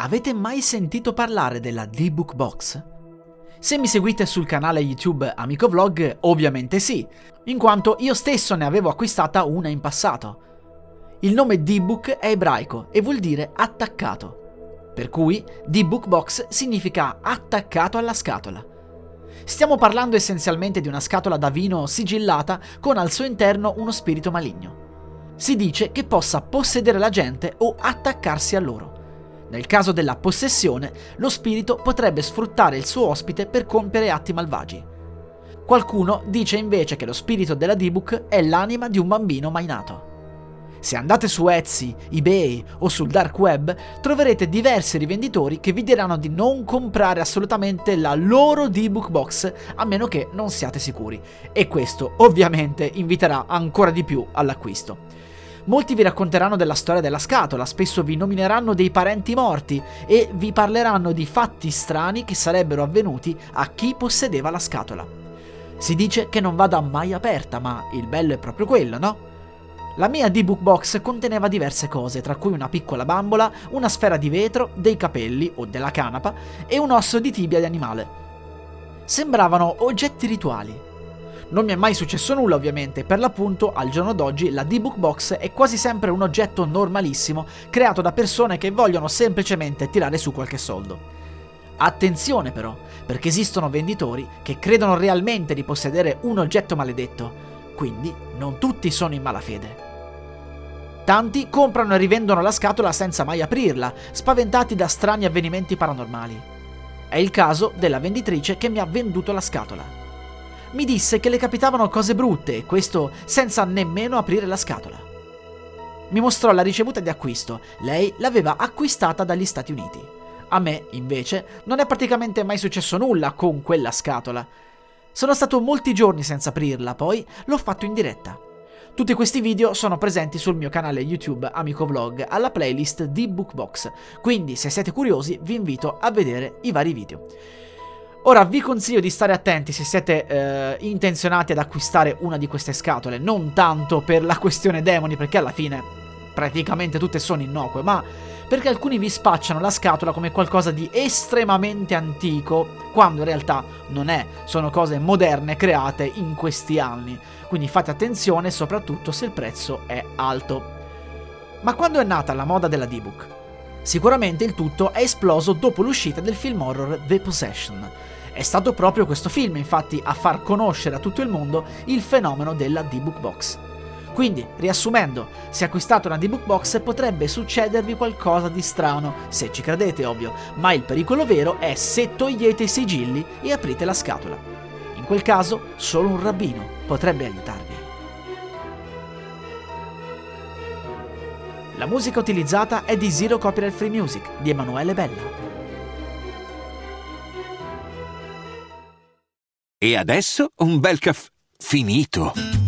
Avete mai sentito parlare della D-Book Box? Se mi seguite sul canale YouTube Amico Vlog, ovviamente sì, in quanto io stesso ne avevo acquistata una in passato. Il nome D-Book è ebraico e vuol dire attaccato. Per cui D-Book Box significa attaccato alla scatola. Stiamo parlando essenzialmente di una scatola da vino sigillata con al suo interno uno spirito maligno. Si dice che possa possedere la gente o attaccarsi a loro. Nel caso della possessione, lo spirito potrebbe sfruttare il suo ospite per compiere atti malvagi. Qualcuno dice invece che lo spirito della D-Book è l'anima di un bambino mai nato. Se andate su Etsy, eBay o sul dark web troverete diversi rivenditori che vi diranno di non comprare assolutamente la loro D-Book Box a meno che non siate sicuri e questo ovviamente inviterà ancora di più all'acquisto. Molti vi racconteranno della storia della scatola, spesso vi nomineranno dei parenti morti e vi parleranno di fatti strani che sarebbero avvenuti a chi possedeva la scatola. Si dice che non vada mai aperta, ma il bello è proprio quello, no? La mia D-Book Box conteneva diverse cose, tra cui una piccola bambola, una sfera di vetro, dei capelli o della canapa e un osso di tibia di animale. Sembravano oggetti rituali, non mi è mai successo nulla ovviamente, per l'appunto al giorno d'oggi la D-Book Box è quasi sempre un oggetto normalissimo creato da persone che vogliono semplicemente tirare su qualche soldo. Attenzione però, perché esistono venditori che credono realmente di possedere un oggetto maledetto, quindi non tutti sono in malafede. Tanti comprano e rivendono la scatola senza mai aprirla, spaventati da strani avvenimenti paranormali. È il caso della venditrice che mi ha venduto la scatola mi disse che le capitavano cose brutte e questo senza nemmeno aprire la scatola. Mi mostrò la ricevuta di acquisto, lei l'aveva acquistata dagli Stati Uniti. A me, invece, non è praticamente mai successo nulla con quella scatola. Sono stato molti giorni senza aprirla, poi l'ho fatto in diretta. Tutti questi video sono presenti sul mio canale YouTube Amico Vlog alla playlist di Bookbox, quindi se siete curiosi vi invito a vedere i vari video. Ora vi consiglio di stare attenti se siete eh, intenzionati ad acquistare una di queste scatole, non tanto per la questione demoni, perché alla fine praticamente tutte sono innocue, ma perché alcuni vi spacciano la scatola come qualcosa di estremamente antico, quando in realtà non è, sono cose moderne create in questi anni. Quindi fate attenzione soprattutto se il prezzo è alto. Ma quando è nata la moda della D-Book? Sicuramente il tutto è esploso dopo l'uscita del film horror The Possession è stato proprio questo film, infatti, a far conoscere a tutto il mondo il fenomeno della D-Book Box. Quindi, riassumendo, se acquistate una D-Book Box potrebbe succedervi qualcosa di strano, se ci credete ovvio, ma il pericolo vero è se togliete i sigilli e aprite la scatola. In quel caso solo un rabbino potrebbe aiutarvi. La musica utilizzata è di Zero Copyright Free Music di Emanuele Bella. E adesso un bel caffè finito.